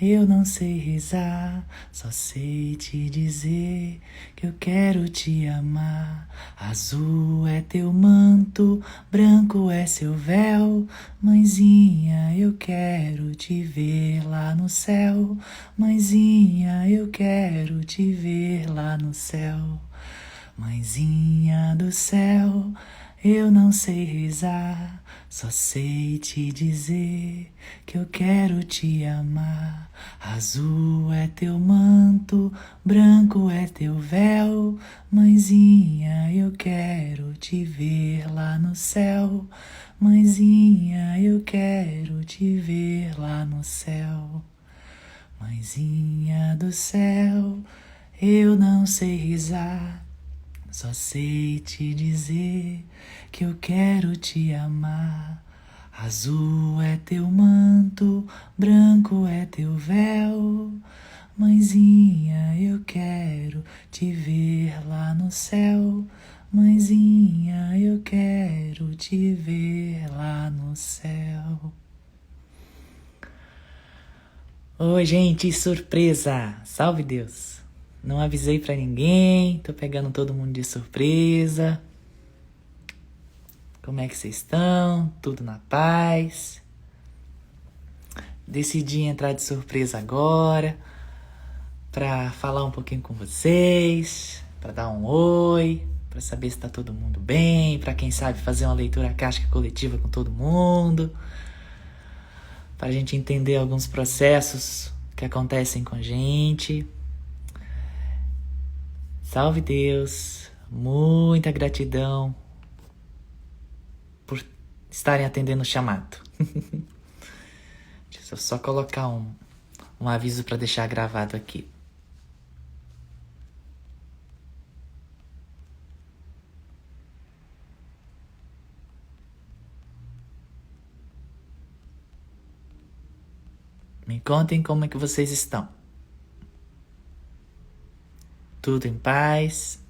Eu não sei rezar, só sei te dizer que eu quero te amar. Azul é teu manto, branco é seu véu. Mãezinha, eu quero te ver lá no céu. Mãezinha, eu quero te ver lá no céu. Mãezinha do céu, eu não sei rezar, só sei te dizer que eu quero te amar. Azul é teu manto, branco é teu véu. Mãezinha, eu quero te ver lá no céu. Mãezinha, eu quero te ver lá no céu. Mãezinha do céu, eu não sei rezar só sei te dizer que eu quero te amar. Azul é teu manto, branco é teu véu. Mãezinha, eu quero te ver lá no céu. Mãezinha, eu quero te ver lá no céu. Oi, gente, surpresa! Salve Deus! Não avisei para ninguém, tô pegando todo mundo de surpresa. Como é que vocês estão? Tudo na paz? Decidi entrar de surpresa agora para falar um pouquinho com vocês, para dar um oi, para saber se está todo mundo bem, para quem sabe fazer uma leitura casca coletiva com todo mundo, para a gente entender alguns processos que acontecem com a gente. Salve Deus, muita gratidão estarem atendendo o chamado. Deixa eu só colocar um, um aviso para deixar gravado aqui. Me contem como é que vocês estão. tudo em paz.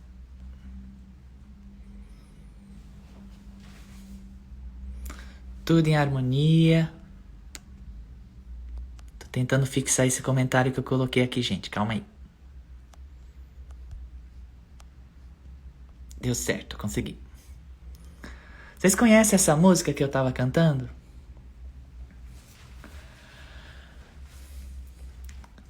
Tudo em harmonia. Tô tentando fixar esse comentário que eu coloquei aqui, gente. Calma aí. Deu certo, consegui. Vocês conhecem essa música que eu tava cantando?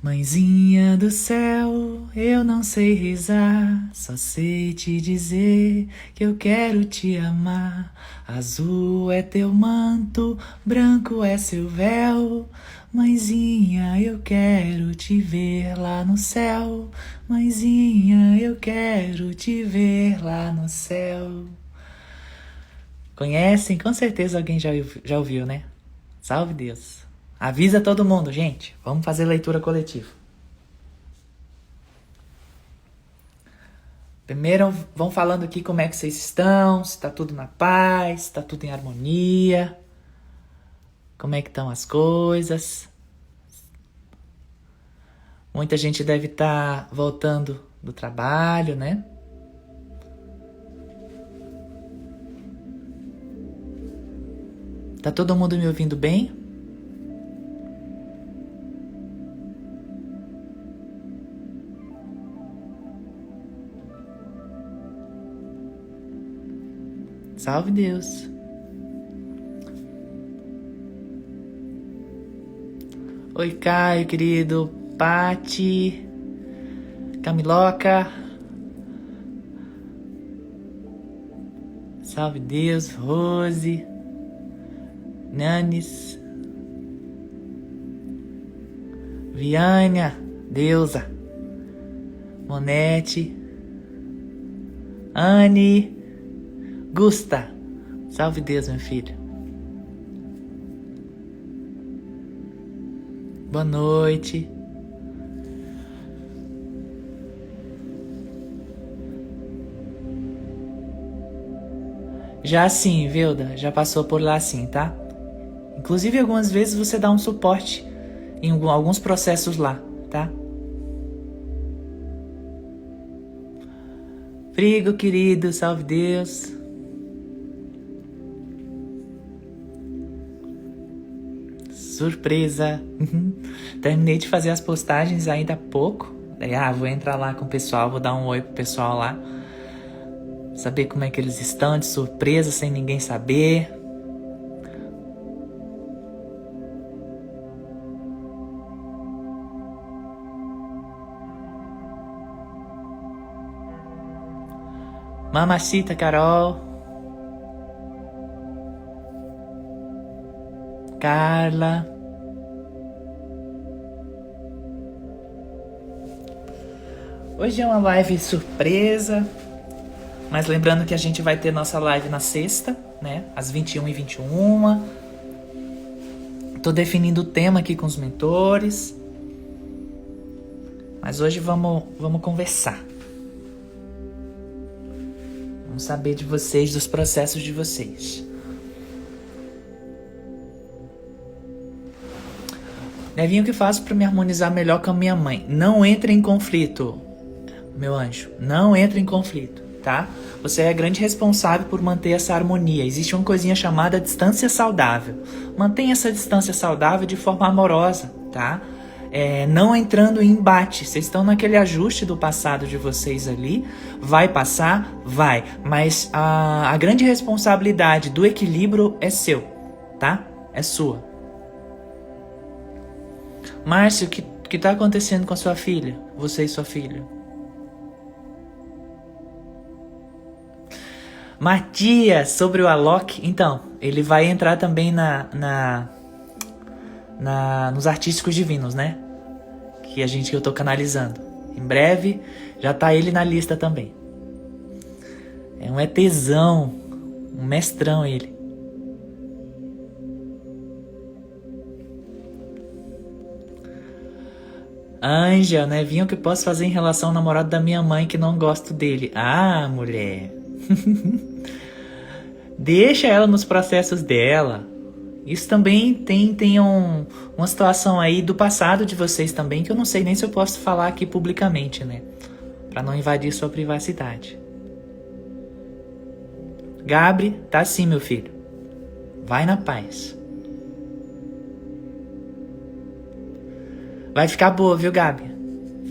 Mãezinha do céu, eu não sei rezar, só sei te dizer que eu quero te amar. Azul é teu manto, branco é seu véu. Mãezinha, eu quero te ver lá no céu. Mãezinha, eu quero te ver lá no céu. Conhecem? Com certeza alguém já, já ouviu, né? Salve Deus! Avisa todo mundo, gente. Vamos fazer leitura coletiva. Primeiro, vão falando aqui como é que vocês estão, se está tudo na paz, se está tudo em harmonia, como é que estão as coisas. Muita gente deve estar tá voltando do trabalho, né? Tá todo mundo me ouvindo bem? Salve Deus. Oi, Caio, querido. Pati. Camiloca. Salve Deus, Rose. Nanis. Viânia, Deusa. Monete. Anne. Gusta, salve Deus, meu filho. Boa noite. Já sim, Vilda, já passou por lá sim, tá? Inclusive, algumas vezes você dá um suporte em alguns processos lá, tá? Frigo, querido, salve Deus. Surpresa. Uhum. Terminei de fazer as postagens ainda há pouco. Daí, ah, vou entrar lá com o pessoal, vou dar um oi pro pessoal lá. Saber como é que eles estão, de surpresa, sem ninguém saber. Mamacita Carol. Carla. Hoje é uma live surpresa. Mas lembrando que a gente vai ter nossa live na sexta, né? Às 21 e 21 Tô definindo o tema aqui com os mentores. Mas hoje vamos, vamos conversar. Vamos saber de vocês, dos processos de vocês. Nevinho, o que faço para me harmonizar melhor com a minha mãe? Não entre em conflito, meu anjo. Não entre em conflito, tá? Você é grande responsável por manter essa harmonia. Existe uma coisinha chamada distância saudável. Mantenha essa distância saudável de forma amorosa, tá? É, não entrando em embate. Vocês estão naquele ajuste do passado de vocês ali. Vai passar? Vai. Mas a, a grande responsabilidade do equilíbrio é seu, tá? É sua. Márcio, o que, que está acontecendo com a sua filha? Você e sua filha? Matias, sobre o Alok, então, ele vai entrar também na, na, na, nos artísticos divinos, né? Que a gente que eu tô canalizando. Em breve já tá ele na lista também. É um ETzão, um mestrão ele. Anja, né? Vinha o que posso fazer em relação ao namorado da minha mãe que não gosto dele. Ah, mulher. Deixa ela nos processos dela. Isso também tem, tem um, uma situação aí do passado de vocês também que eu não sei nem se eu posso falar aqui publicamente, né? Pra não invadir sua privacidade. Gabri, tá sim, meu filho. Vai na paz. Vai ficar boa, viu, Gabi?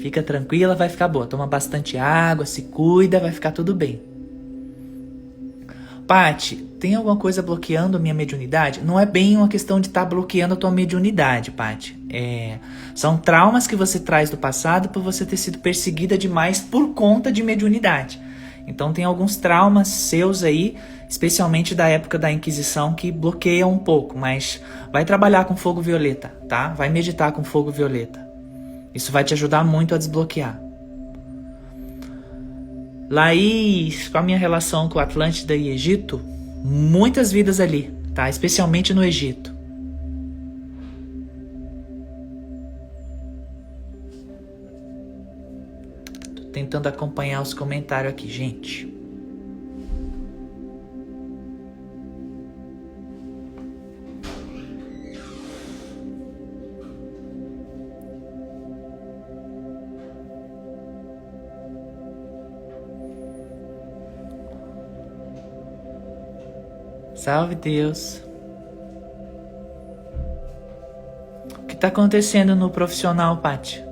Fica tranquila, vai ficar boa. Toma bastante água, se cuida, vai ficar tudo bem. Pati, tem alguma coisa bloqueando a minha mediunidade? Não é bem uma questão de estar tá bloqueando a tua mediunidade, Pati. É, são traumas que você traz do passado por você ter sido perseguida demais por conta de mediunidade. Então tem alguns traumas seus aí, especialmente da época da Inquisição, que bloqueiam um pouco, mas vai trabalhar com fogo violeta, tá? Vai meditar com fogo violeta. Isso vai te ajudar muito a desbloquear. Laís, com a minha relação com Atlântida e Egito, muitas vidas ali, tá? Especialmente no Egito. tentando acompanhar os comentários aqui, gente. Salve Deus. O que está acontecendo no profissional, Paty?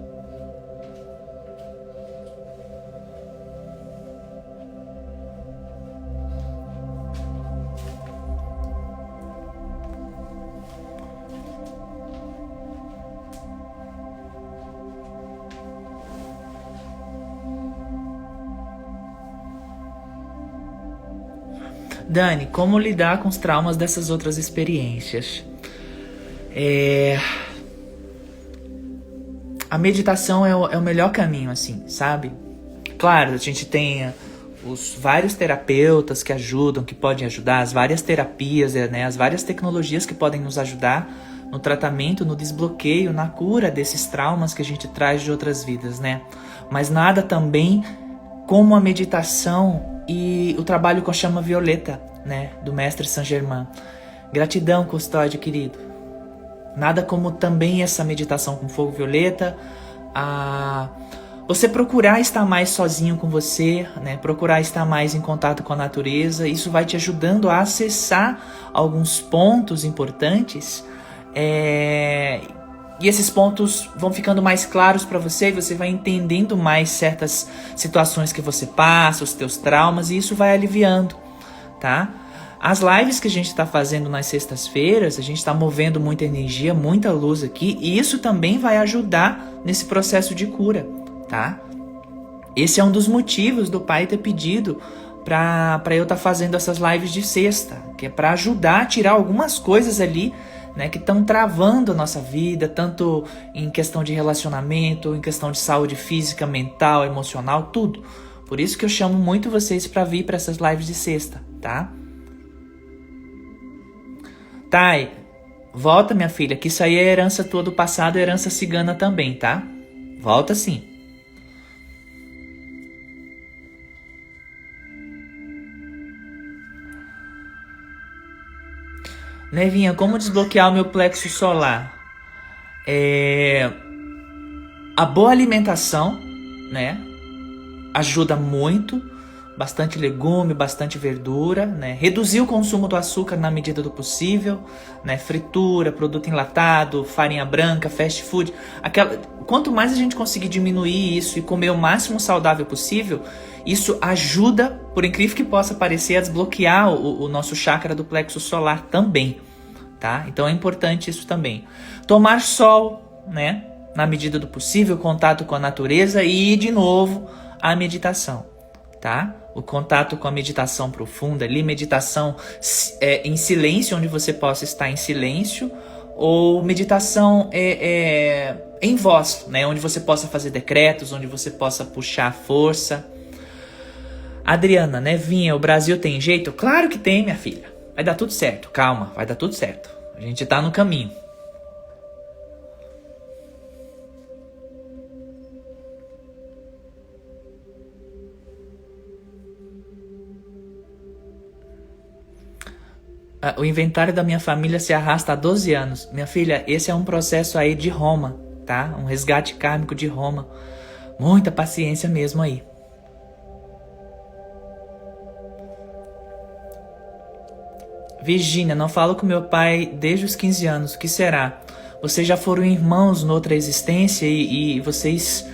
Dani, como lidar com os traumas dessas outras experiências? É... A meditação é o, é o melhor caminho, assim, sabe? Claro, a gente tem os vários terapeutas que ajudam, que podem ajudar, as várias terapias, é, né, as várias tecnologias que podem nos ajudar no tratamento, no desbloqueio, na cura desses traumas que a gente traz de outras vidas, né? Mas nada também como a meditação e o trabalho com a chama violeta, né, do mestre Saint Germain. Gratidão, custódio querido. Nada como também essa meditação com fogo violeta, a você procurar estar mais sozinho com você, né? Procurar estar mais em contato com a natureza, isso vai te ajudando a acessar alguns pontos importantes É, e esses pontos vão ficando mais claros para você e você vai entendendo mais certas situações que você passa, os teus traumas, e isso vai aliviando, tá? As lives que a gente está fazendo nas sextas-feiras, a gente está movendo muita energia, muita luz aqui, e isso também vai ajudar nesse processo de cura, tá? Esse é um dos motivos do pai ter pedido para eu estar tá fazendo essas lives de sexta, que é para ajudar a tirar algumas coisas ali né, que estão travando a nossa vida, tanto em questão de relacionamento, em questão de saúde física, mental, emocional, tudo. Por isso que eu chamo muito vocês para vir para essas lives de sexta, tá? Thay, volta minha filha, que isso aí é herança tua do passado, herança cigana também, tá? Volta sim. Nevinha, como desbloquear o meu plexo solar? É... A boa alimentação, né? Ajuda muito. Bastante legume, bastante verdura, né? Reduzir o consumo do açúcar na medida do possível, né? Fritura, produto enlatado, farinha branca, fast food. Aquela... Quanto mais a gente conseguir diminuir isso e comer o máximo saudável possível, isso ajuda, por incrível que possa parecer, a desbloquear o, o nosso chakra do plexo solar também, tá? Então é importante isso também. Tomar sol, né? Na medida do possível, contato com a natureza e, de novo, a meditação, tá? O contato com a meditação profunda ali, meditação é, em silêncio, onde você possa estar em silêncio, ou meditação é, é, em voz, né? Onde você possa fazer decretos, onde você possa puxar força, Adriana, Nevinha, o Brasil tem jeito? Claro que tem, minha filha. Vai dar tudo certo, calma, vai dar tudo certo. A gente tá no caminho. O inventário da minha família se arrasta há 12 anos. Minha filha, esse é um processo aí de Roma, tá? Um resgate kármico de Roma. Muita paciência mesmo aí. Virgínia, não falo com meu pai desde os 15 anos. O que será? Vocês já foram irmãos noutra existência e, e vocês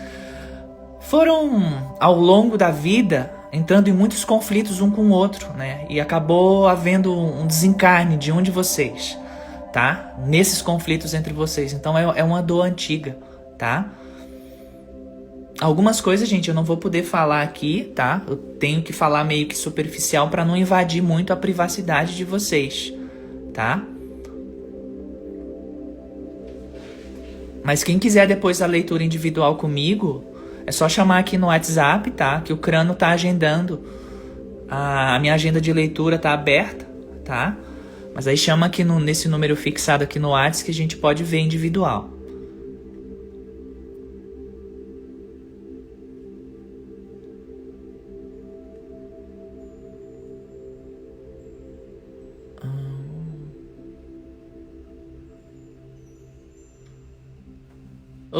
foram ao longo da vida entrando em muitos conflitos um com o outro, né? E acabou havendo um desencarne de um de vocês, tá? Nesses conflitos entre vocês. Então é, é uma dor antiga, tá? Algumas coisas, gente, eu não vou poder falar aqui, tá? Eu tenho que falar meio que superficial para não invadir muito a privacidade de vocês, tá? Mas quem quiser depois a leitura individual comigo, é só chamar aqui no WhatsApp, tá? Que o Crano tá agendando. A minha agenda de leitura tá aberta, tá? Mas aí chama aqui no, nesse número fixado aqui no WhatsApp que a gente pode ver individual.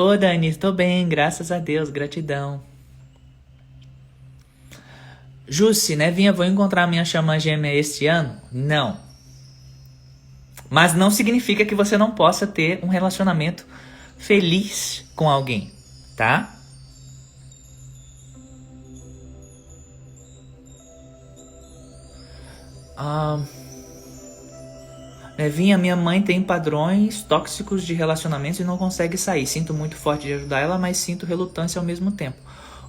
Ô Dani, estou bem, graças a Deus, gratidão. Jussi, né, Vinha, vou encontrar minha chama gêmea este ano? Não. Mas não significa que você não possa ter um relacionamento feliz com alguém, tá? Ah. Nevinha, minha mãe tem padrões tóxicos de relacionamentos e não consegue sair. Sinto muito forte de ajudar ela, mas sinto relutância ao mesmo tempo.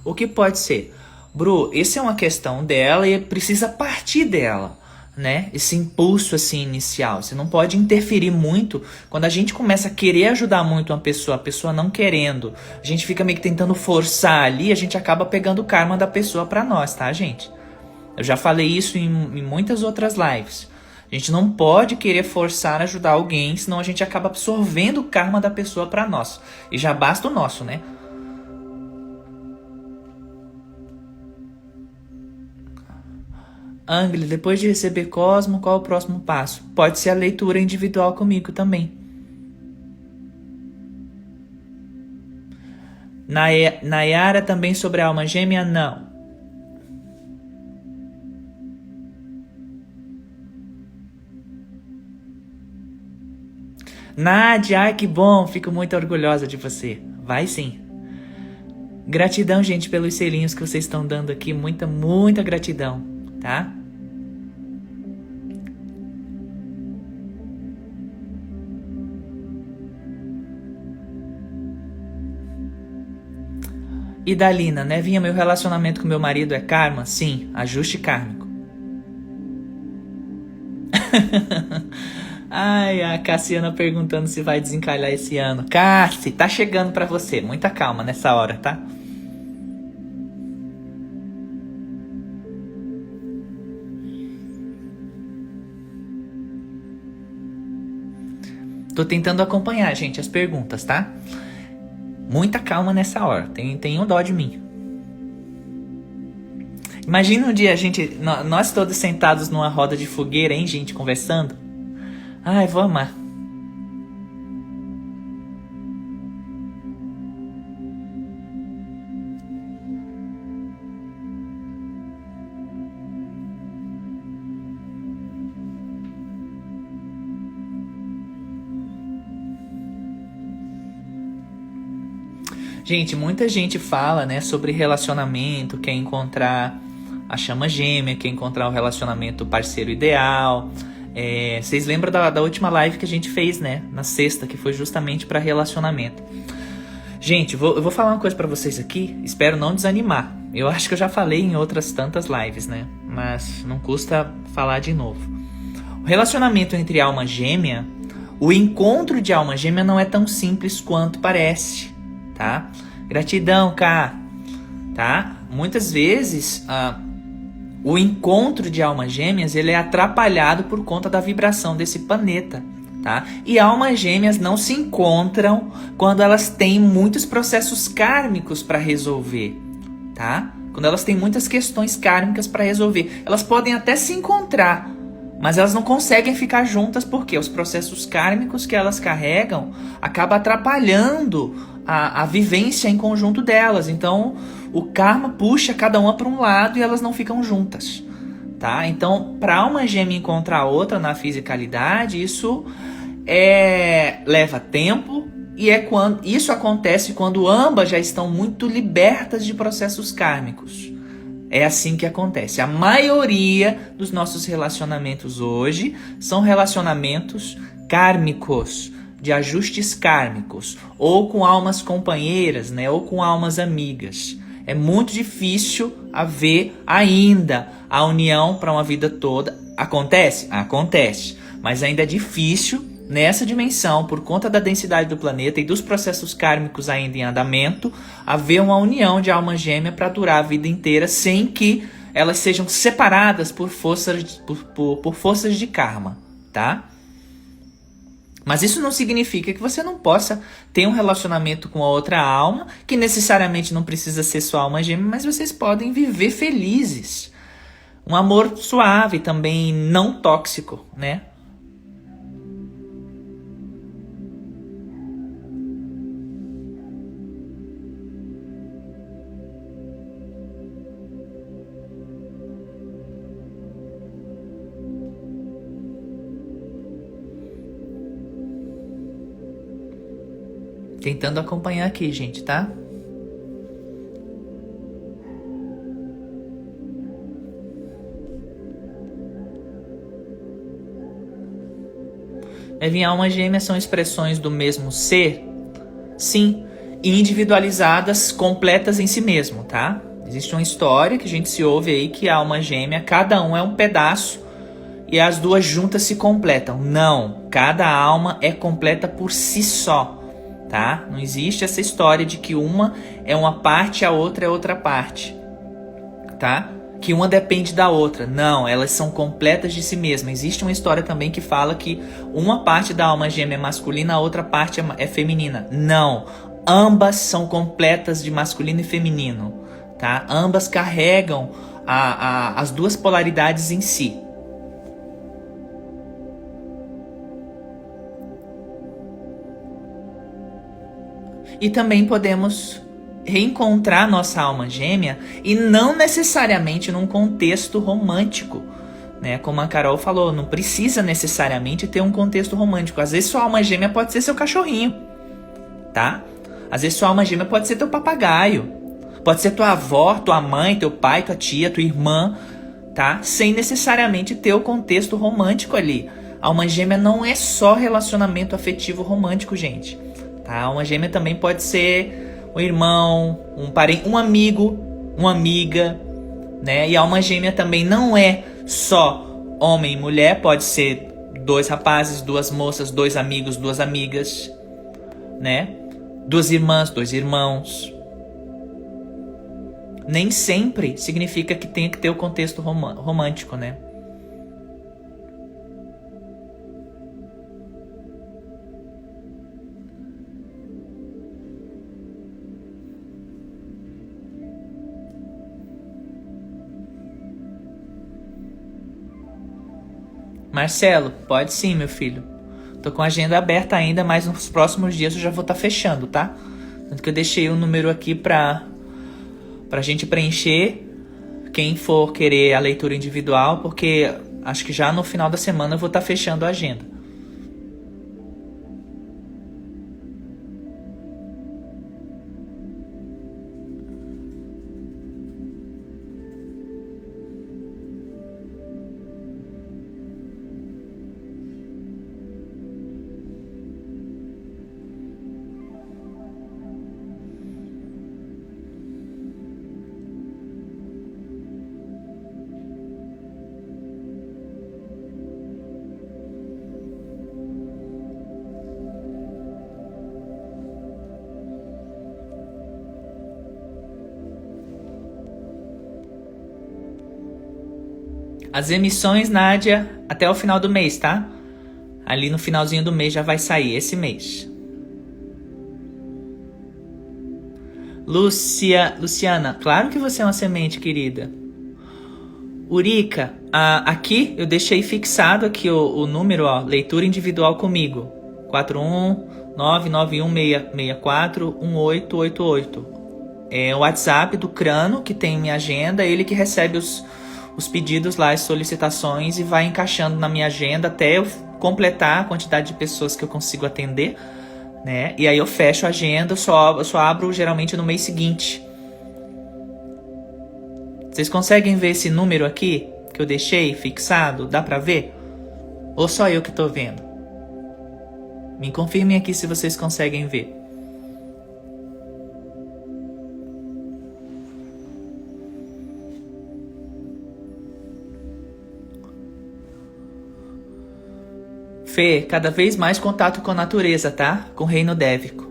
O que pode ser? Bru, isso é uma questão dela e precisa partir dela, né? Esse impulso assim inicial. Você não pode interferir muito quando a gente começa a querer ajudar muito uma pessoa, a pessoa não querendo. A gente fica meio que tentando forçar ali, a gente acaba pegando o karma da pessoa para nós, tá, gente? Eu já falei isso em, em muitas outras lives. A gente não pode querer forçar a ajudar alguém, senão a gente acaba absorvendo o karma da pessoa para nós. E já basta o nosso, né? Angle, depois de receber Cosmo, qual o próximo passo? Pode ser a leitura individual comigo também. Nayara também sobre a alma gêmea? Não. Nádia, ai que bom, fico muito orgulhosa de você. Vai sim. Gratidão, gente, pelos selinhos que vocês estão dando aqui. Muita, muita gratidão, tá? E Dalina, né? Vinha meu relacionamento com meu marido é karma? Sim, ajuste kármico. Ai, a Cassiana perguntando se vai desencalhar esse ano. Cassi, tá chegando para você. Muita calma nessa hora, tá? Tô tentando acompanhar, gente, as perguntas, tá? Muita calma nessa hora. Tem, tem um dó de mim. Imagina um dia a gente, nós todos sentados numa roda de fogueira, hein, gente, conversando. Ai, vou amar. Gente, muita gente fala, né, sobre relacionamento, quer encontrar a chama gêmea, quer encontrar o relacionamento parceiro ideal. É, vocês lembram da, da última live que a gente fez, né? Na sexta, que foi justamente para relacionamento. Gente, vou, eu vou falar uma coisa para vocês aqui, espero não desanimar. Eu acho que eu já falei em outras tantas lives, né? Mas não custa falar de novo. O relacionamento entre alma gêmea, o encontro de alma gêmea não é tão simples quanto parece, tá? Gratidão, Cá. Tá? Muitas vezes, ah, o encontro de almas gêmeas ele é atrapalhado por conta da vibração desse planeta. Tá? E almas gêmeas não se encontram quando elas têm muitos processos kármicos para resolver. Tá? Quando elas têm muitas questões kármicas para resolver. Elas podem até se encontrar, mas elas não conseguem ficar juntas porque os processos kármicos que elas carregam acabam atrapalhando a, a vivência em conjunto delas. Então, o karma puxa cada uma para um lado e elas não ficam juntas. Tá? Então, para uma gêmea encontrar a outra na fisicalidade, isso é leva tempo e é quando isso acontece quando ambas já estão muito libertas de processos kármicos. É assim que acontece. A maioria dos nossos relacionamentos hoje são relacionamentos kármicos de ajustes kármicos, ou com almas companheiras, né, ou com almas amigas. É muito difícil haver ainda a união para uma vida toda. Acontece? Acontece. Mas ainda é difícil nessa dimensão, por conta da densidade do planeta e dos processos kármicos ainda em andamento, haver uma união de alma gêmea para durar a vida inteira sem que elas sejam separadas por forças, por, por, por forças de karma, tá? Mas isso não significa que você não possa ter um relacionamento com a outra alma, que necessariamente não precisa ser sua alma gêmea, mas vocês podem viver felizes. Um amor suave, também não tóxico, né? Tentando acompanhar aqui, gente, tá? Deve almas gêmeas são expressões do mesmo ser? Sim, individualizadas, completas em si mesmo, tá? Existe uma história que a gente se ouve aí que a alma gêmea, cada um é um pedaço e as duas juntas se completam. Não, cada alma é completa por si só tá? Não existe essa história de que uma é uma parte a outra é outra parte, tá? Que uma depende da outra. Não, elas são completas de si mesmas. Existe uma história também que fala que uma parte da alma gêmea é masculina, a outra parte é, é feminina. Não, ambas são completas de masculino e feminino, tá? Ambas carregam a, a, as duas polaridades em si. E também podemos reencontrar nossa alma gêmea e não necessariamente num contexto romântico, Né? Como a Carol falou, não precisa necessariamente ter um contexto romântico. Às vezes sua alma gêmea pode ser seu cachorrinho, tá? Às vezes sua alma gêmea pode ser teu papagaio. Pode ser tua avó, tua mãe, teu pai, tua tia, tua irmã, tá? Sem necessariamente ter o contexto romântico ali. A alma gêmea não é só relacionamento afetivo romântico, gente. Tá? A alma gêmea também pode ser um irmão, um parente, um amigo, uma amiga, né? E a alma gêmea também não é só homem e mulher, pode ser dois rapazes, duas moças, dois amigos, duas amigas, né? Duas irmãs, dois irmãos. Nem sempre significa que tem que ter o contexto romântico, né? Marcelo, pode sim, meu filho. Tô com a agenda aberta ainda, mas nos próximos dias eu já vou estar tá fechando, tá? Tanto que eu deixei o um número aqui pra, pra gente preencher. Quem for querer a leitura individual, porque acho que já no final da semana eu vou estar tá fechando a agenda. As emissões, Nádia, até o final do mês, tá? Ali no finalzinho do mês já vai sair, esse mês. Lúcia, Luciana, claro que você é uma semente, querida. Urica, ah, aqui eu deixei fixado aqui o, o número, ó, leitura individual comigo. 41991641888. É o WhatsApp do Crano, que tem minha agenda, ele que recebe os, os pedidos lá, as solicitações e vai encaixando na minha agenda até eu completar a quantidade de pessoas que eu consigo atender, né? E aí eu fecho a agenda, só, eu só abro geralmente no mês seguinte. Vocês conseguem ver esse número aqui que eu deixei fixado? Dá pra ver? Ou só eu que tô vendo? Me confirmem aqui se vocês conseguem ver. Fê, cada vez mais contato com a natureza, tá? Com o reino dévico.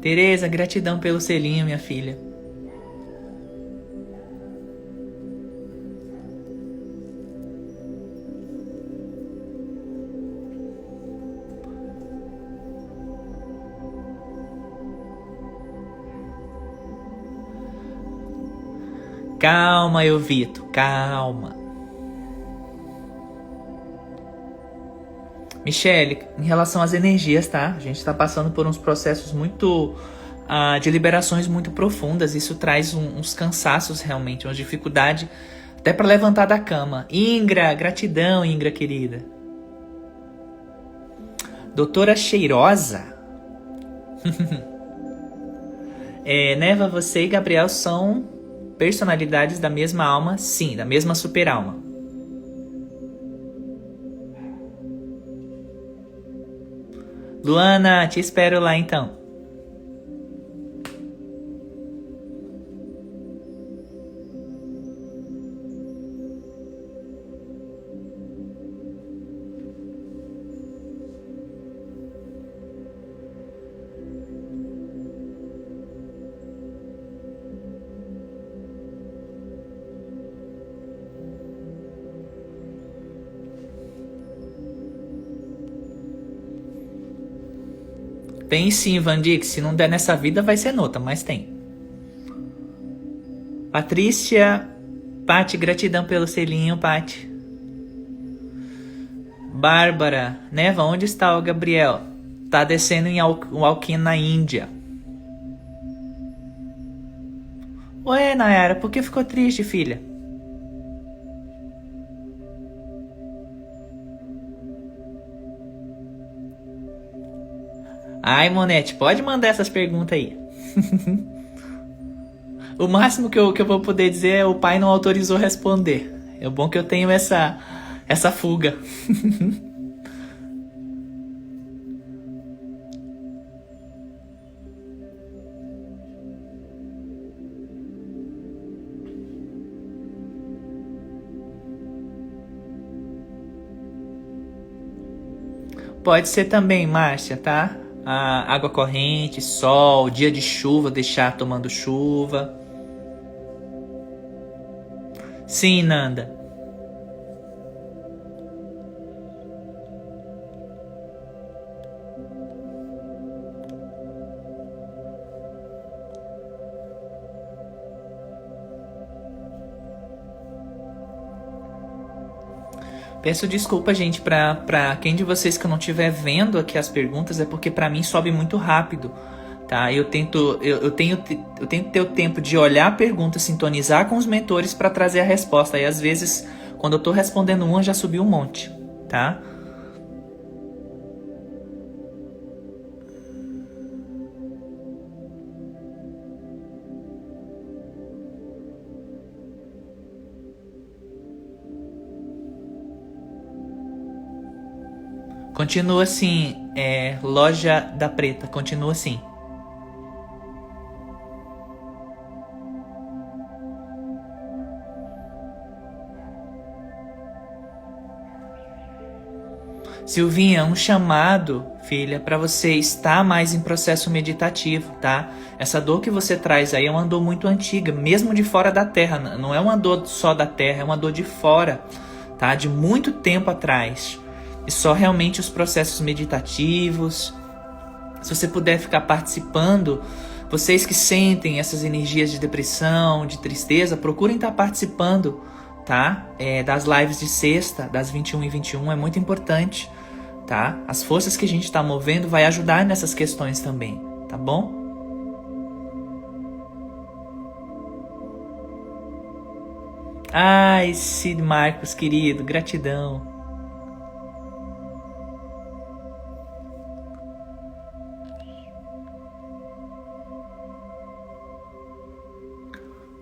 Tereza, gratidão pelo selinho, minha filha. Calma, Elvito, calma. Michele, em relação às energias, tá? A gente está passando por uns processos muito uh, de liberações muito profundas. Isso traz um, uns cansaços realmente, uma dificuldade até para levantar da cama. Ingra, gratidão, Ingra querida. Doutora Cheirosa. é, Neva, você e Gabriel são personalidades da mesma alma, sim, da mesma super-alma. Luana, te espero lá então. Tem sim, Vandik. Se não der nessa vida, vai ser noutra, mas tem. Patrícia. Pati, gratidão pelo selinho, Pati. Bárbara. Neva, onde está o Gabriel? Tá descendo em Al Alquim, na Índia. Ué, Nayara, por que ficou triste, filha? Ai, Monete, pode mandar essas perguntas aí. o máximo que eu, que eu vou poder dizer é o pai não autorizou responder. É bom que eu tenho essa, essa fuga. Pode ser também, Márcia, tá? A água corrente, sol, dia de chuva, deixar tomando chuva. Sim, Nanda. Peço desculpa, gente, pra quem de vocês que não estiver vendo aqui as perguntas, é porque para mim sobe muito rápido, tá? Eu tento, eu, eu, tenho, eu tento ter o tempo de olhar a pergunta, sintonizar com os mentores para trazer a resposta. E às vezes, quando eu tô respondendo uma, já subiu um monte, tá? Continua assim, é, loja da preta, continua assim. Silvinha, um chamado, filha, para você estar mais em processo meditativo, tá? Essa dor que você traz aí é uma dor muito antiga, mesmo de fora da terra. Não é uma dor só da terra, é uma dor de fora, tá? De muito tempo atrás e só realmente os processos meditativos. Se você puder ficar participando, vocês que sentem essas energias de depressão, de tristeza, procurem estar participando, tá? É, das lives de sexta, das 21 e 21, é muito importante, tá? As forças que a gente está movendo vai ajudar nessas questões também, tá bom? Ai, Cid Marcos, querido, gratidão.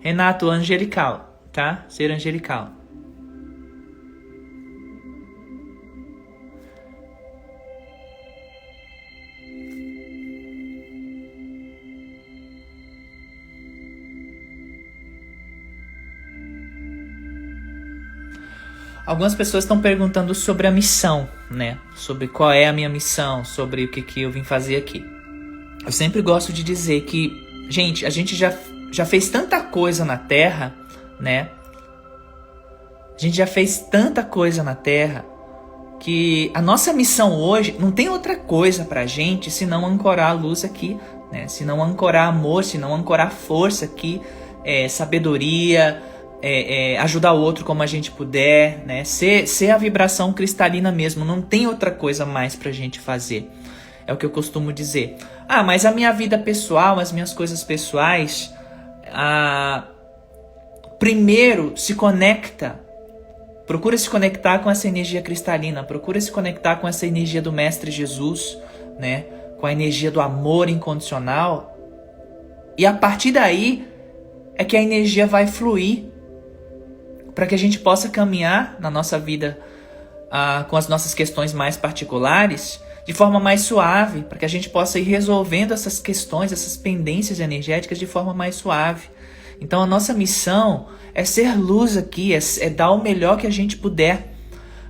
Renato, angelical, tá? Ser angelical. Algumas pessoas estão perguntando sobre a missão, né? Sobre qual é a minha missão, sobre o que, que eu vim fazer aqui. Eu sempre gosto de dizer que, gente, a gente já já fez tanta coisa na Terra, né? A gente já fez tanta coisa na Terra que a nossa missão hoje não tem outra coisa pra gente senão ancorar a luz aqui, né? Se não ancorar amor, se não ancorar força aqui, é, sabedoria, é, é, ajudar o outro como a gente puder, né? Ser, ser a vibração cristalina mesmo, não tem outra coisa mais pra gente fazer. É o que eu costumo dizer. Ah, mas a minha vida pessoal, as minhas coisas pessoais, a, primeiro se conecta, procura se conectar com essa energia cristalina, procura se conectar com essa energia do Mestre Jesus, né? com a energia do amor incondicional. E a partir daí é que a energia vai fluir para que a gente possa caminhar na nossa vida ah, com as nossas questões mais particulares de forma mais suave, para que a gente possa ir resolvendo essas questões, essas pendências energéticas de forma mais suave. Então a nossa missão é ser luz aqui, é, é dar o melhor que a gente puder.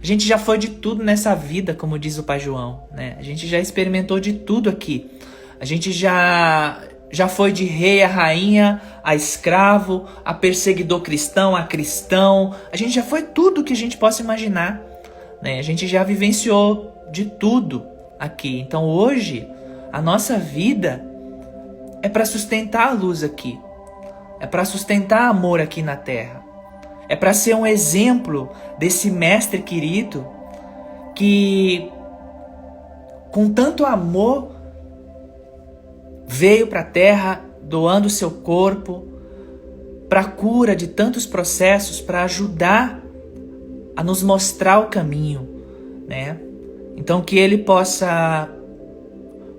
A gente já foi de tudo nessa vida, como diz o Pai João, né? A gente já experimentou de tudo aqui. A gente já já foi de rei a rainha, a escravo, a perseguidor cristão, a cristão. A gente já foi tudo que a gente possa imaginar. Né? A gente já vivenciou de tudo aqui. Então hoje, a nossa vida é para sustentar a luz aqui. É para sustentar amor aqui na terra. É para ser um exemplo desse mestre querido que com tanto amor veio para a terra doando seu corpo, para cura de tantos processos, para ajudar a nos mostrar o caminho, né? Então que ele possa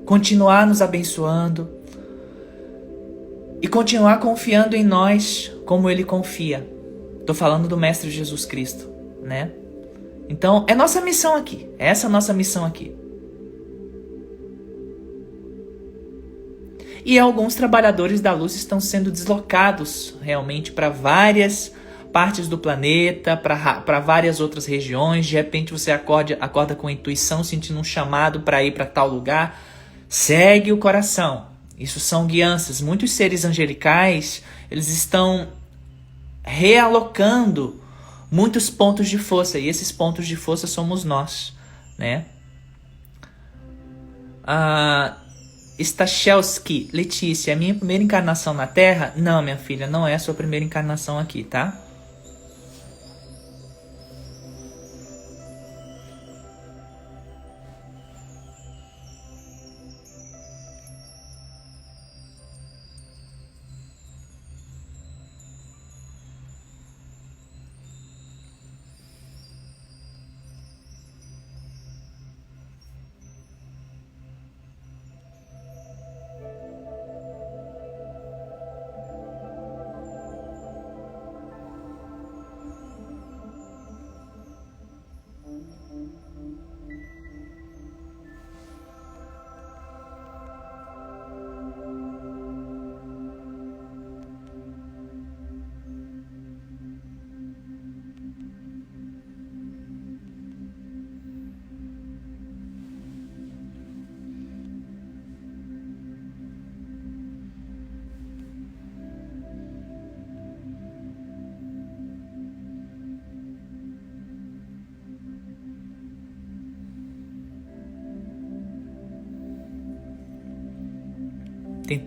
continuar nos abençoando e continuar confiando em nós como ele confia. Tô falando do mestre Jesus Cristo, né? Então, é nossa missão aqui. É essa é a nossa missão aqui. E alguns trabalhadores da luz estão sendo deslocados realmente para várias partes do planeta, para várias outras regiões. De repente você acorda, acorda com intuição, sentindo um chamado para ir para tal lugar. Segue o coração. Isso são guianças. Muitos seres angelicais, eles estão realocando muitos pontos de força e esses pontos de força somos nós, né? Ah, Stachelski, Letícia, é minha primeira encarnação na Terra? Não, minha filha, não é a sua primeira encarnação aqui, tá?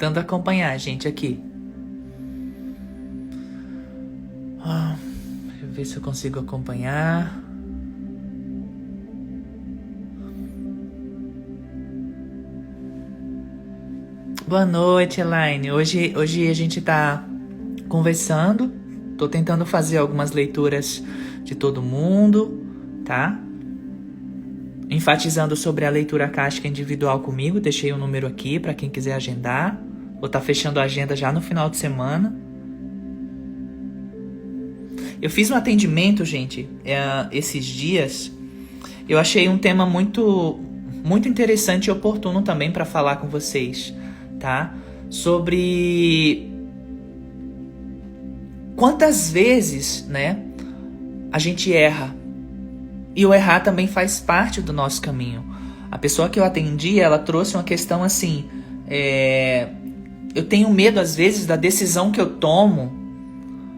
Tentando acompanhar a gente aqui. Ah, ver se eu consigo acompanhar. Boa noite, Elaine. Hoje, hoje a gente tá conversando. Tô tentando fazer algumas leituras de todo mundo, tá? enfatizando sobre a leitura caixa individual comigo. Deixei o um número aqui para quem quiser agendar. Estar tá fechando a agenda já no final de semana. Eu fiz um atendimento, gente, é, esses dias. Eu achei um tema muito, muito interessante e oportuno também para falar com vocês, tá? Sobre quantas vezes, né, a gente erra e o errar também faz parte do nosso caminho. A pessoa que eu atendi, ela trouxe uma questão assim: é, eu tenho medo às vezes da decisão que eu tomo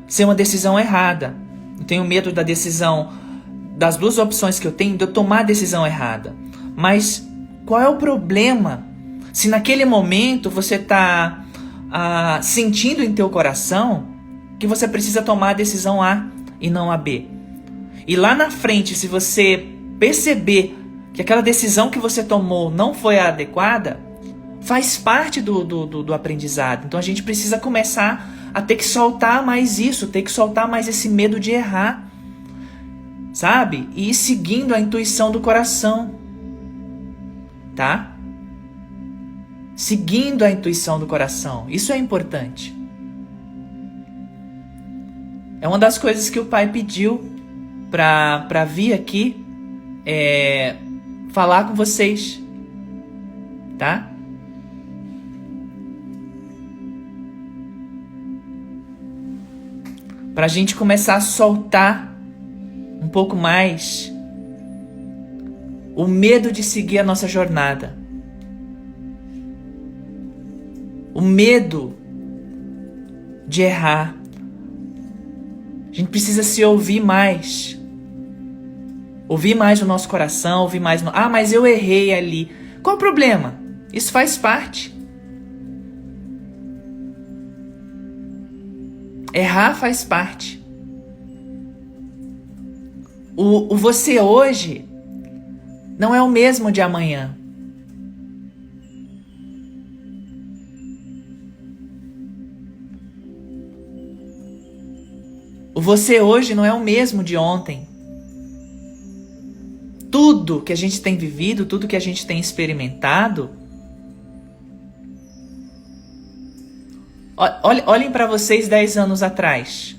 ser uma decisão errada. Eu tenho medo da decisão das duas opções que eu tenho de eu tomar a decisão errada. Mas qual é o problema se naquele momento você está ah, sentindo em teu coração que você precisa tomar a decisão A e não a B? E lá na frente, se você perceber que aquela decisão que você tomou não foi a adequada, faz parte do, do, do, do aprendizado. Então a gente precisa começar a ter que soltar mais isso, ter que soltar mais esse medo de errar, sabe? E ir seguindo a intuição do coração, tá? Seguindo a intuição do coração. Isso é importante. É uma das coisas que o pai pediu para vir aqui é, falar com vocês, tá? Para a gente começar a soltar um pouco mais o medo de seguir a nossa jornada, o medo de errar. A gente precisa se ouvir mais. Ouvir mais o nosso coração, ouvir mais no... Ah, mas eu errei ali. Qual o problema? Isso faz parte. Errar faz parte. O, o você hoje não é o mesmo de amanhã. O você hoje não é o mesmo de ontem. Tudo que a gente tem vivido, tudo que a gente tem experimentado, olhem para vocês 10 anos atrás.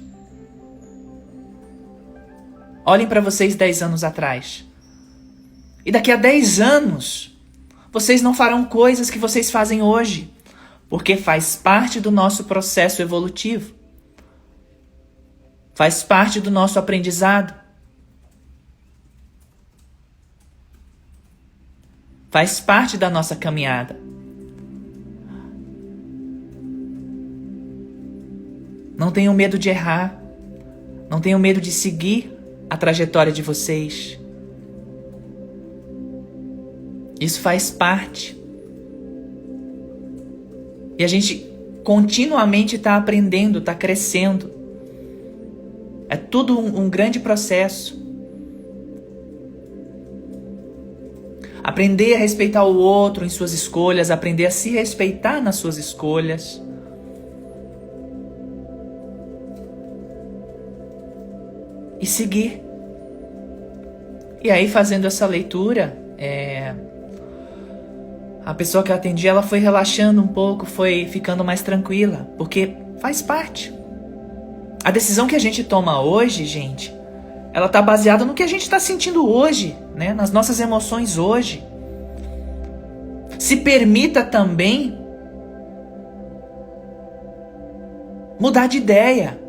Olhem para vocês 10 anos atrás. E daqui a 10 anos, vocês não farão coisas que vocês fazem hoje, porque faz parte do nosso processo evolutivo. Faz parte do nosso aprendizado. Faz parte da nossa caminhada. Não tenham medo de errar. Não tenham medo de seguir a trajetória de vocês. Isso faz parte. E a gente continuamente está aprendendo, está crescendo. É tudo um, um grande processo. Aprender a respeitar o outro em suas escolhas, aprender a se respeitar nas suas escolhas. E seguir. E aí, fazendo essa leitura, é... a pessoa que eu atendi, ela foi relaxando um pouco, foi ficando mais tranquila, porque faz parte. A decisão que a gente toma hoje, gente, ela tá baseada no que a gente está sentindo hoje, né? Nas nossas emoções hoje. Se permita também mudar de ideia.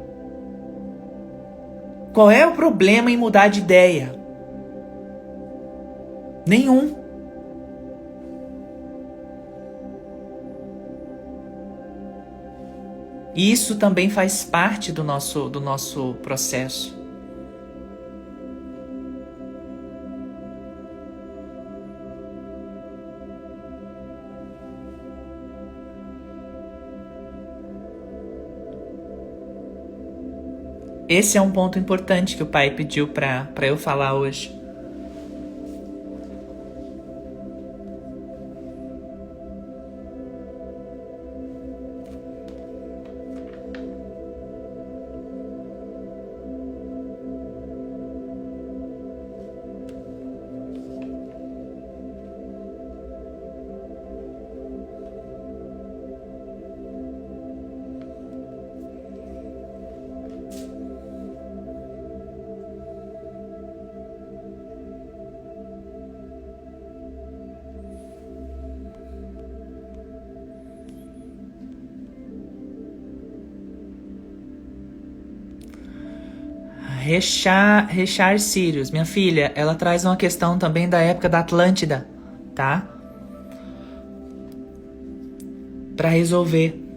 Qual é o problema em mudar de ideia? Nenhum. Isso também faz parte do nosso, do nosso processo. Esse é um ponto importante que o pai pediu para eu falar hoje. Rechar, Rechar Sirius, minha filha, ela traz uma questão também da época da Atlântida, tá? Para resolver.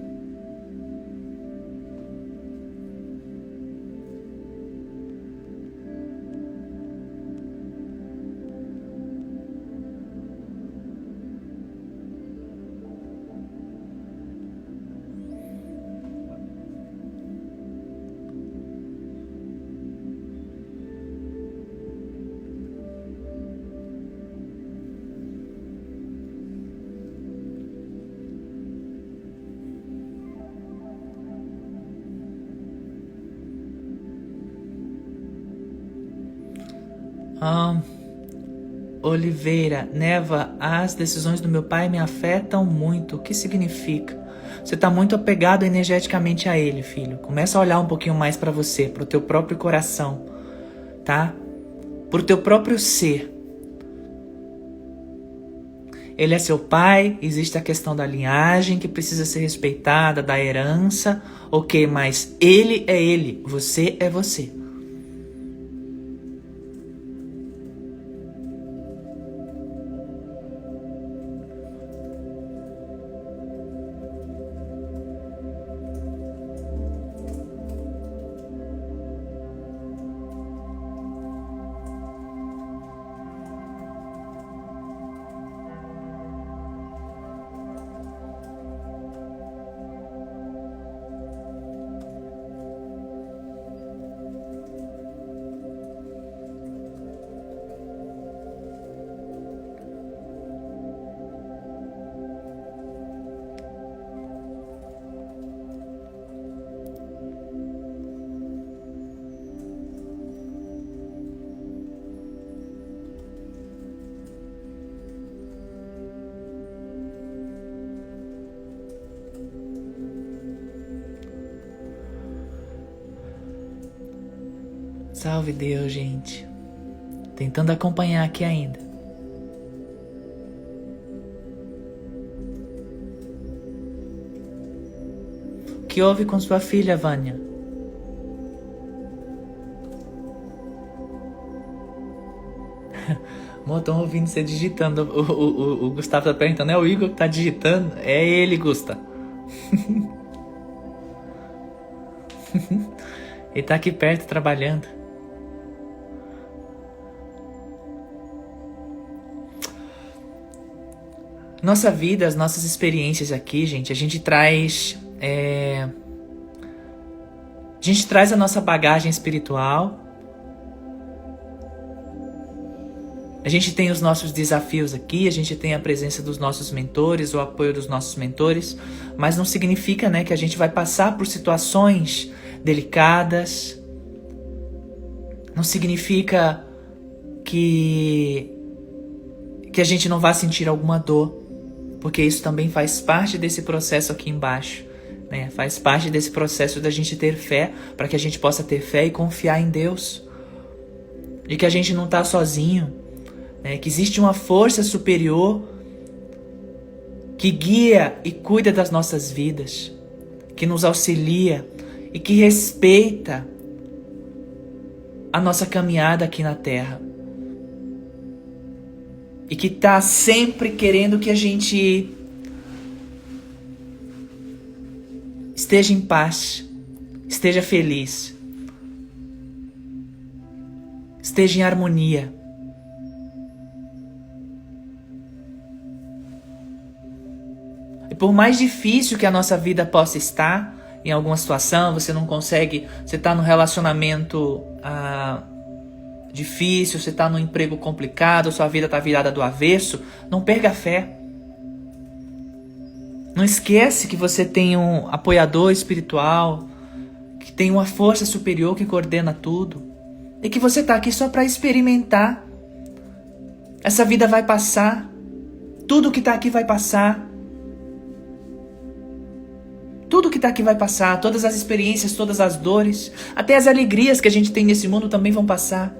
Oliveira, Neva, as decisões do meu pai me afetam muito. O que significa? Você está muito apegado energeticamente a ele, filho. Começa a olhar um pouquinho mais para você, para o teu próprio coração, tá? Para o teu próprio ser. Ele é seu pai, existe a questão da linhagem que precisa ser respeitada, da herança, ok, mas ele é ele, você é você. Salve Deus, gente. Tentando acompanhar aqui ainda. O que houve com sua filha, Vânia? Estão ouvindo você digitando. O, o, o, o Gustavo tá perguntando: é o Igor que tá digitando? É ele, Gusta. ele tá aqui perto trabalhando. Nossa vida, as nossas experiências aqui, gente, a gente traz. É... A gente traz a nossa bagagem espiritual A gente tem os nossos desafios aqui, a gente tem a presença dos nossos mentores, o apoio dos nossos mentores, mas não significa né, que a gente vai passar por situações delicadas, não significa que, que a gente não vai sentir alguma dor, porque isso também faz parte desse processo aqui embaixo. Né? Faz parte desse processo da gente ter fé, para que a gente possa ter fé e confiar em Deus. E que a gente não está sozinho, né, que existe uma força superior que guia e cuida das nossas vidas, que nos auxilia e que respeita a nossa caminhada aqui na Terra. E que está sempre querendo que a gente esteja em paz, esteja feliz, esteja em harmonia. por mais difícil que a nossa vida possa estar, em alguma situação, você não consegue, você está num relacionamento ah, difícil, você está num emprego complicado, sua vida está virada do avesso, não perca a fé. Não esquece que você tem um apoiador espiritual, que tem uma força superior que coordena tudo, e que você está aqui só para experimentar. Essa vida vai passar, tudo que está aqui vai passar. Tudo que está aqui vai passar, todas as experiências, todas as dores, até as alegrias que a gente tem nesse mundo também vão passar.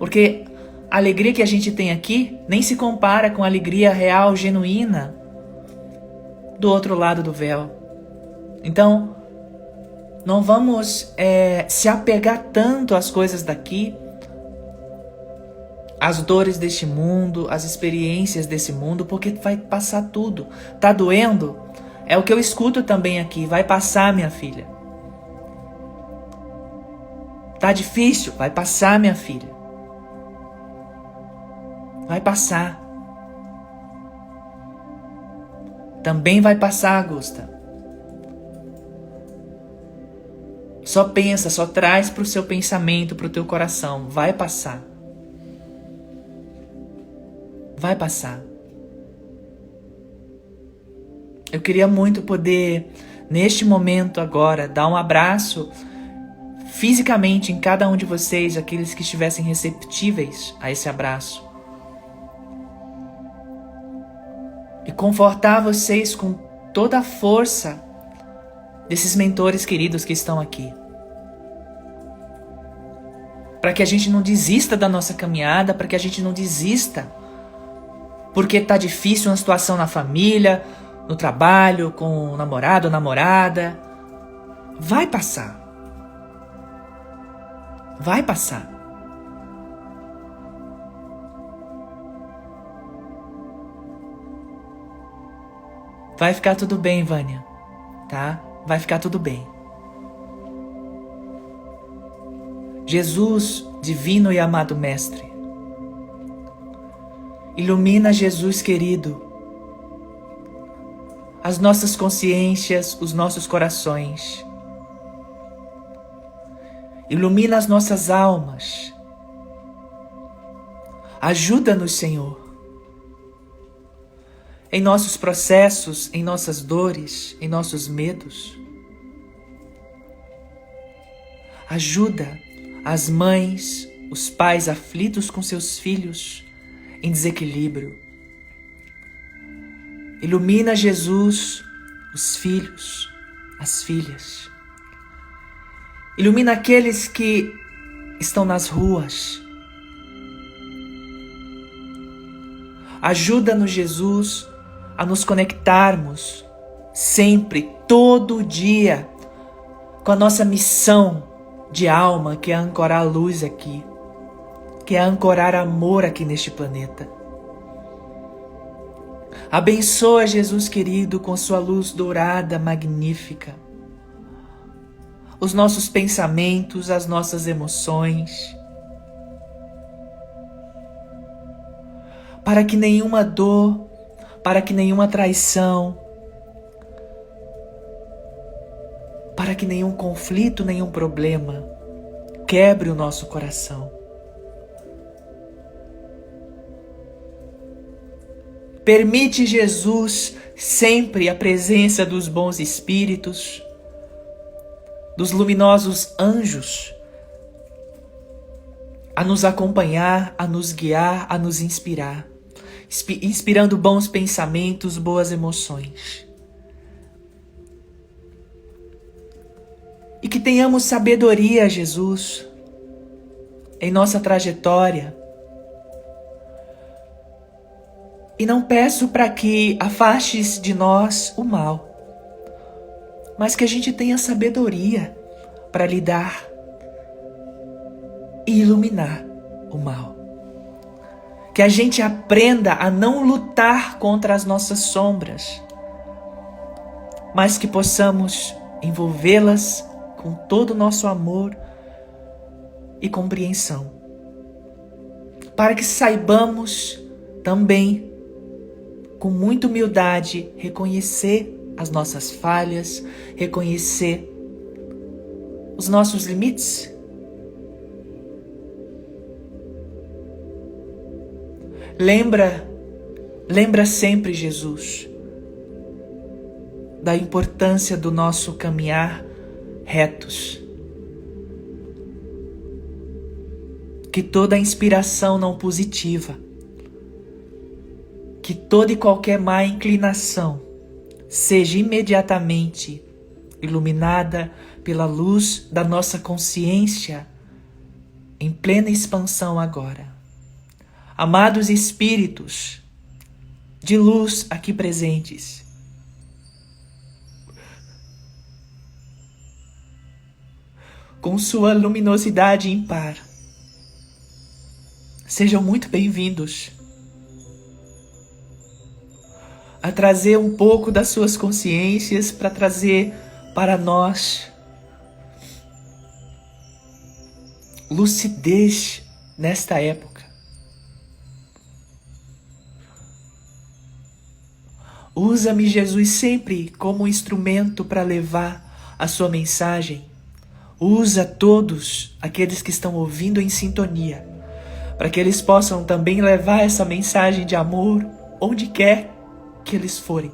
Porque a alegria que a gente tem aqui nem se compara com a alegria real, genuína, do outro lado do véu. Então, não vamos é, se apegar tanto às coisas daqui, às dores deste mundo, às experiências desse mundo, porque vai passar tudo. Tá doendo? É o que eu escuto também aqui. Vai passar, minha filha. Tá difícil? Vai passar, minha filha. Vai passar. Também vai passar, Augusta. Só pensa, só traz para o seu pensamento, para o teu coração. Vai passar. Vai passar. Eu queria muito poder, neste momento agora, dar um abraço fisicamente em cada um de vocês, aqueles que estivessem receptíveis a esse abraço. E confortar vocês com toda a força desses mentores queridos que estão aqui. Para que a gente não desista da nossa caminhada, para que a gente não desista porque está difícil uma situação na família, no trabalho, com o namorado ou namorada. Vai passar. Vai passar. Vai ficar tudo bem, Vânia. Tá? Vai ficar tudo bem. Jesus, divino e amado Mestre, ilumina Jesus querido as nossas consciências, os nossos corações. Ilumina as nossas almas. Ajuda-nos, Senhor, em nossos processos, em nossas dores, em nossos medos. Ajuda as mães, os pais aflitos com seus filhos em desequilíbrio Ilumina Jesus, os filhos, as filhas. Ilumina aqueles que estão nas ruas. Ajuda-nos, Jesus, a nos conectarmos sempre, todo dia, com a nossa missão de alma, que é ancorar a luz aqui, que é ancorar amor aqui neste planeta. Abençoa Jesus querido com sua luz dourada magnífica. Os nossos pensamentos, as nossas emoções. Para que nenhuma dor, para que nenhuma traição, para que nenhum conflito, nenhum problema quebre o nosso coração. Permite, Jesus, sempre a presença dos bons espíritos, dos luminosos anjos, a nos acompanhar, a nos guiar, a nos inspirar, inspirando bons pensamentos, boas emoções. E que tenhamos sabedoria, Jesus, em nossa trajetória E não peço para que afastes de nós o mal, mas que a gente tenha sabedoria para lidar e iluminar o mal. Que a gente aprenda a não lutar contra as nossas sombras, mas que possamos envolvê-las com todo o nosso amor e compreensão, para que saibamos também com muita humildade, reconhecer as nossas falhas, reconhecer os nossos limites. Lembra, lembra sempre, Jesus, da importância do nosso caminhar retos. Que toda inspiração não positiva que toda e qualquer má inclinação seja imediatamente iluminada pela luz da nossa consciência em plena expansão agora. Amados espíritos de luz aqui presentes, com sua luminosidade impar, sejam muito bem-vindos a trazer um pouco das suas consciências para trazer para nós lucidez nesta época. Usa-me, Jesus, sempre como instrumento para levar a sua mensagem. Usa todos aqueles que estão ouvindo em sintonia, para que eles possam também levar essa mensagem de amor onde quer que eles forem.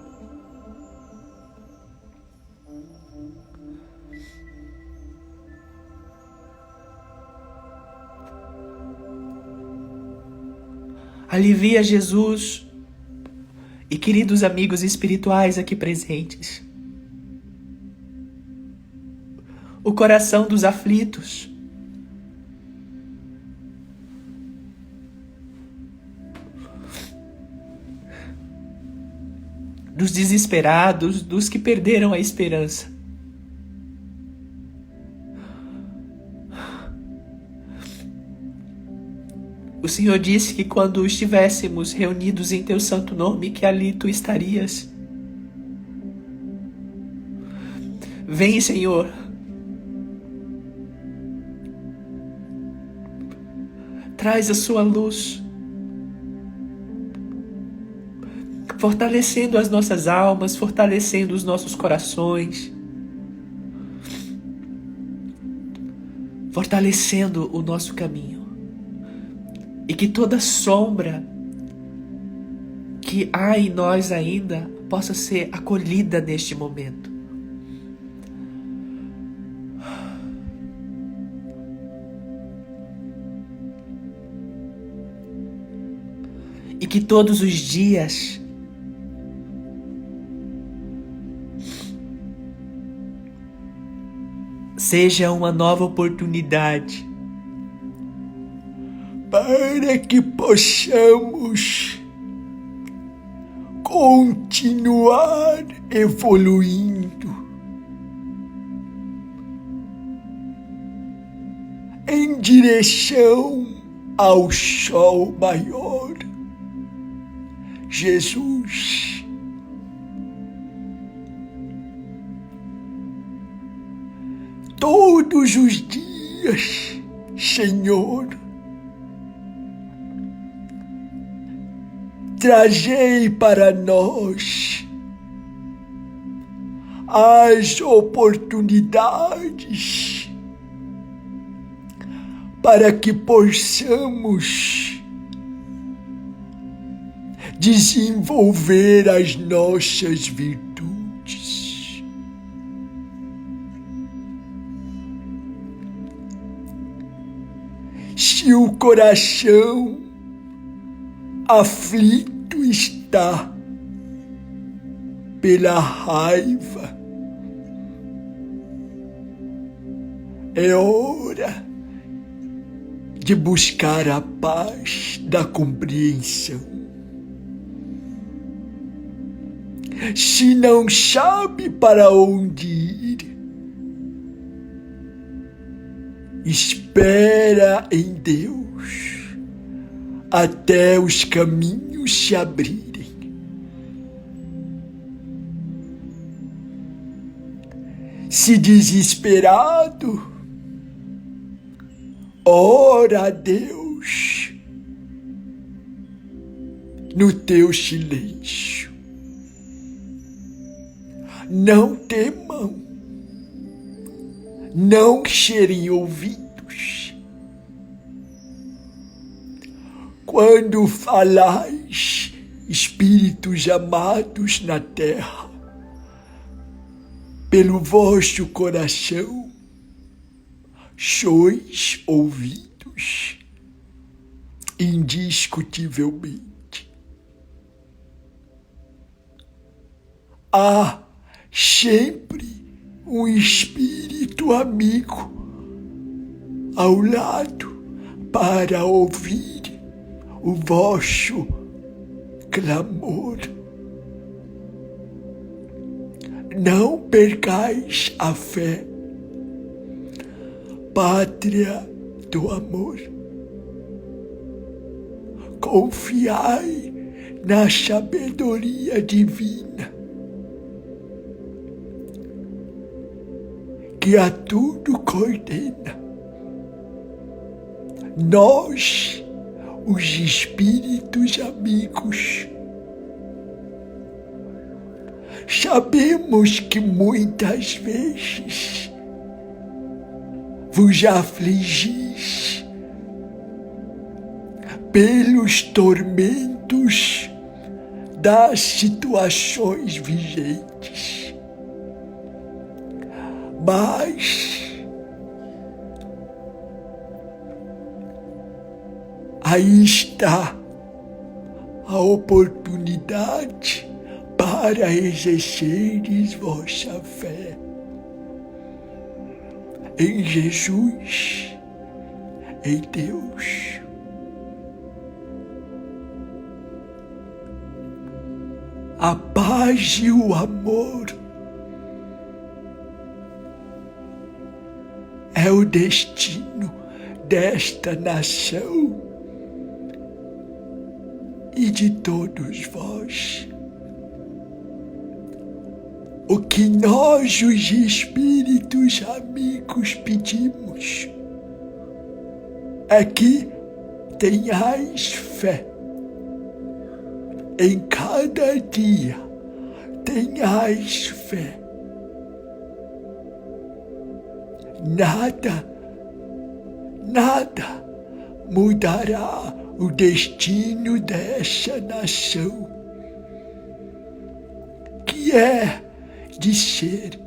Alivia Jesus e queridos amigos espirituais aqui presentes. O coração dos aflitos. dos desesperados, dos que perderam a esperança. O Senhor disse que quando estivéssemos reunidos em teu santo nome, que ali tu estarias. Vem, Senhor. Traz a sua luz. fortalecendo as nossas almas, fortalecendo os nossos corações, fortalecendo o nosso caminho. E que toda sombra que há em nós ainda possa ser acolhida neste momento. E que todos os dias seja uma nova oportunidade para que possamos continuar evoluindo em direção ao sol maior, Jesus. Todos os dias, Senhor, trazei para nós as oportunidades para que possamos desenvolver as nossas virtudes. Se o coração aflito está pela raiva, é hora de buscar a paz da compreensão. Se não sabe para onde ir, espera em Deus até os caminhos se abrirem. Se desesperado, Ora a Deus no teu silêncio. Não temam, não serem ouvidos. Quando falais, espíritos amados na terra, pelo vosso coração, sois ouvidos indiscutivelmente. Há sempre um espírito amigo ao lado para ouvir o vosso clamor. Não percais a fé pátria do amor. Confiai na sabedoria divina, que a tudo coordena. Nós, os espíritos amigos, sabemos que muitas vezes vos afligis pelos tormentos das situações vigentes. Mas aí está a oportunidade para exerceres vossa fé em Jesus, em Deus. A paz e o amor é o destino desta nação e de todos vós o que nós, os espíritos amigos, pedimos é que tenhais fé em cada dia, tenhais fé. Nada, nada mudará o destino dessa nação, que é de ser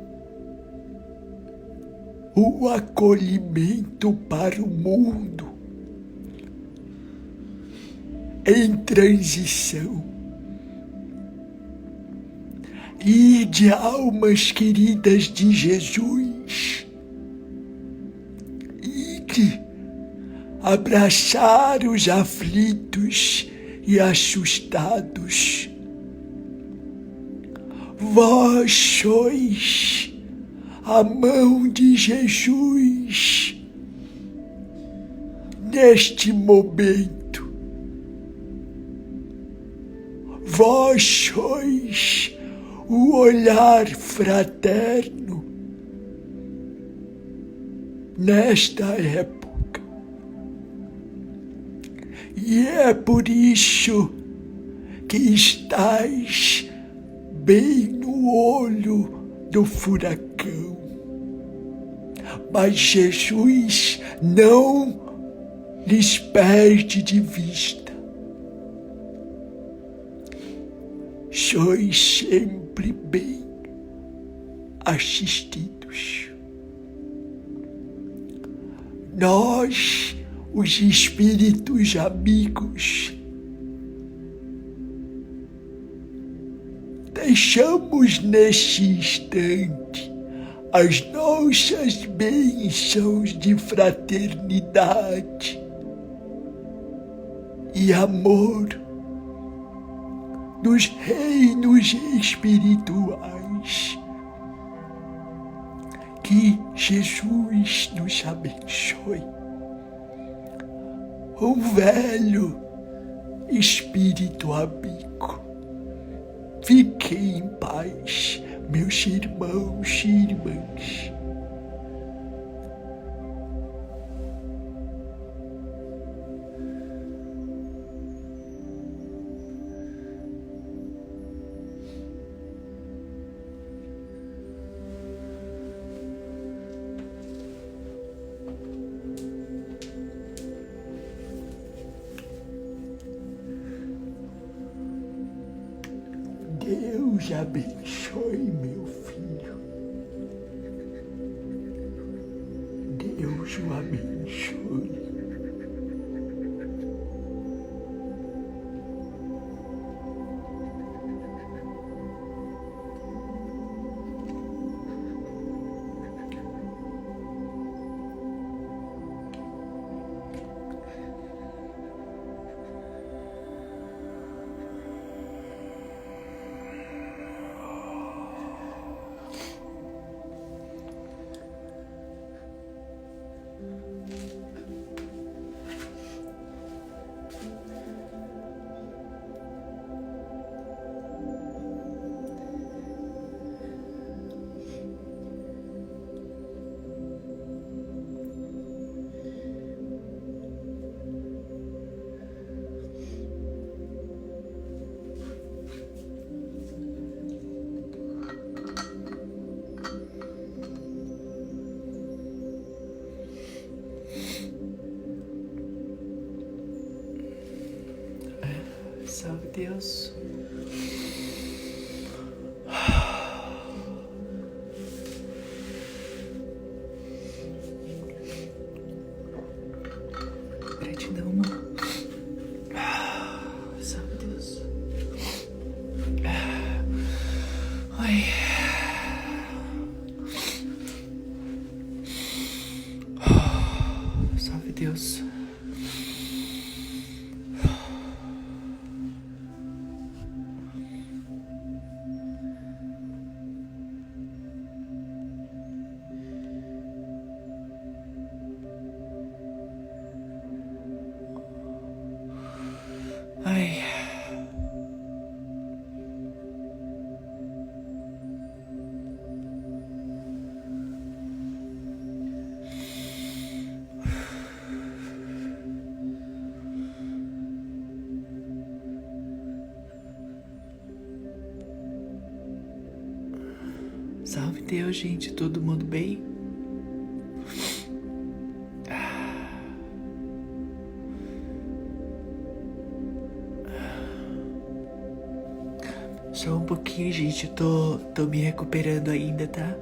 o acolhimento para o mundo em transição e de almas queridas de Jesus e de abraçar os aflitos e assustados. Vós sois a mão de Jesus neste momento. Vós sois o olhar fraterno nesta época. E é por isso que estás bem no olho do furacão. Mas Jesus não lhes perde de vista. Sois sempre bem assistidos. Nós, os espíritos amigos, deixamos neste instante as nossas bênçãos de fraternidade e amor dos reinos espirituais. Que Jesus nos abençoe. Um velho espírito amigo Fiquem em paz, meus irmãos e irmãs. Salve Deus, gente, todo mundo bem? Só um pouquinho, gente. Eu tô, tô me recuperando ainda, tá?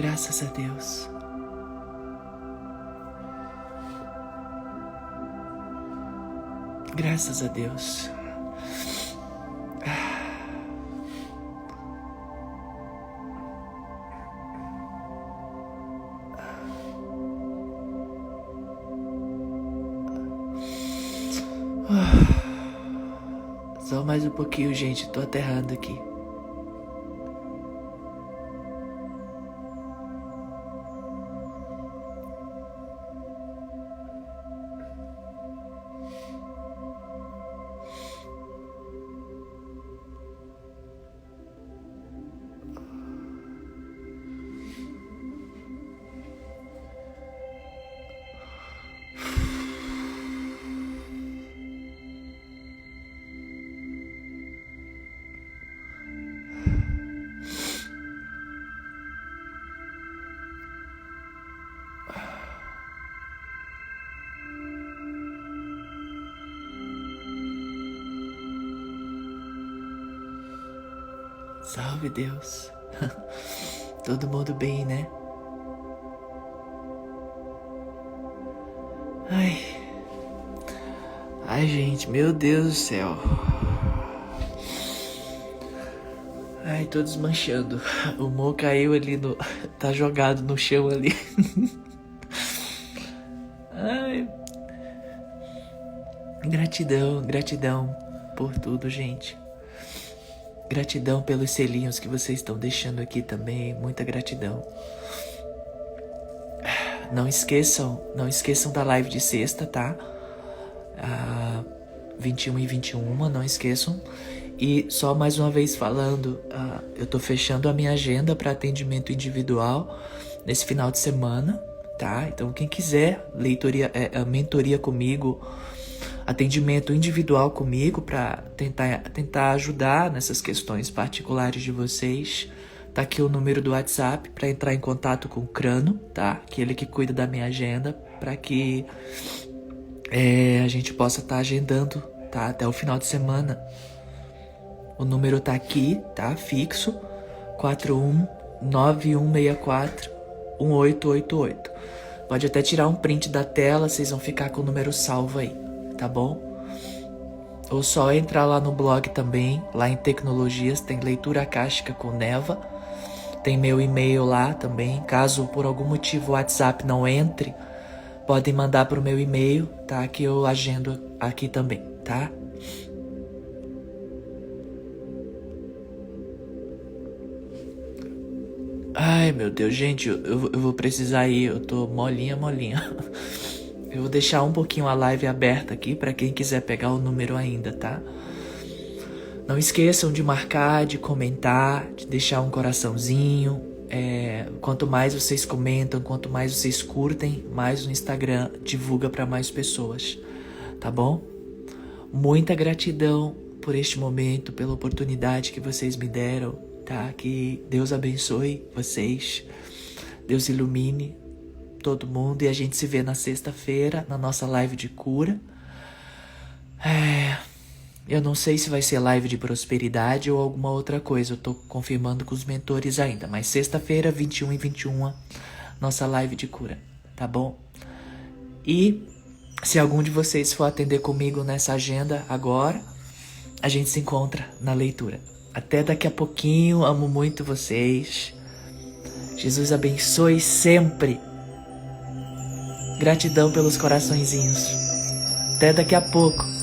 Graças a Deus. Graças a Deus. Só mais um pouquinho, gente. Tô aterrando aqui. Deus. Todo mundo bem, né? Ai. Ai, gente, meu Deus do céu. Ai, tô desmanchando. O Mo caiu ali no. Tá jogado no chão ali. Ai. Gratidão, gratidão por tudo, gente. Gratidão pelos selinhos que vocês estão deixando aqui também, muita gratidão. Não esqueçam, não esqueçam da live de sexta, tá? Ah, 21 e 21, não esqueçam. E só mais uma vez falando, ah, eu tô fechando a minha agenda para atendimento individual nesse final de semana, tá? Então quem quiser leitoria, é, mentoria comigo, atendimento individual comigo para tentar, tentar ajudar nessas questões particulares de vocês. Tá aqui o número do WhatsApp para entrar em contato com o Crano, tá? Aquele que cuida da minha agenda, para que é, a gente possa estar tá agendando, tá? Até o final de semana. O número tá aqui, tá? Fixo 419164 1888. Pode até tirar um print da tela, vocês vão ficar com o número salvo aí tá bom? Ou só entrar lá no blog também, lá em tecnologias, tem leitura acástica com Neva. Tem meu e-mail lá também. Caso por algum motivo o WhatsApp não entre, podem mandar pro meu e-mail, tá? Que eu agendo aqui também, tá? Ai, meu Deus, gente, eu, eu vou precisar ir. Eu tô molinha, molinha. Eu vou deixar um pouquinho a live aberta aqui para quem quiser pegar o número ainda, tá? Não esqueçam de marcar, de comentar, de deixar um coraçãozinho. É, quanto mais vocês comentam, quanto mais vocês curtem, mais o Instagram divulga para mais pessoas, tá bom? Muita gratidão por este momento, pela oportunidade que vocês me deram, tá? Que Deus abençoe vocês, Deus ilumine todo mundo e a gente se vê na sexta-feira na nossa live de cura. É, eu não sei se vai ser live de prosperidade ou alguma outra coisa, eu tô confirmando com os mentores ainda, mas sexta-feira, 21 e 21, nossa live de cura, tá bom? E se algum de vocês for atender comigo nessa agenda agora, a gente se encontra na leitura. Até daqui a pouquinho, amo muito vocês. Jesus abençoe sempre Gratidão pelos coraçõezinhos. Até daqui a pouco.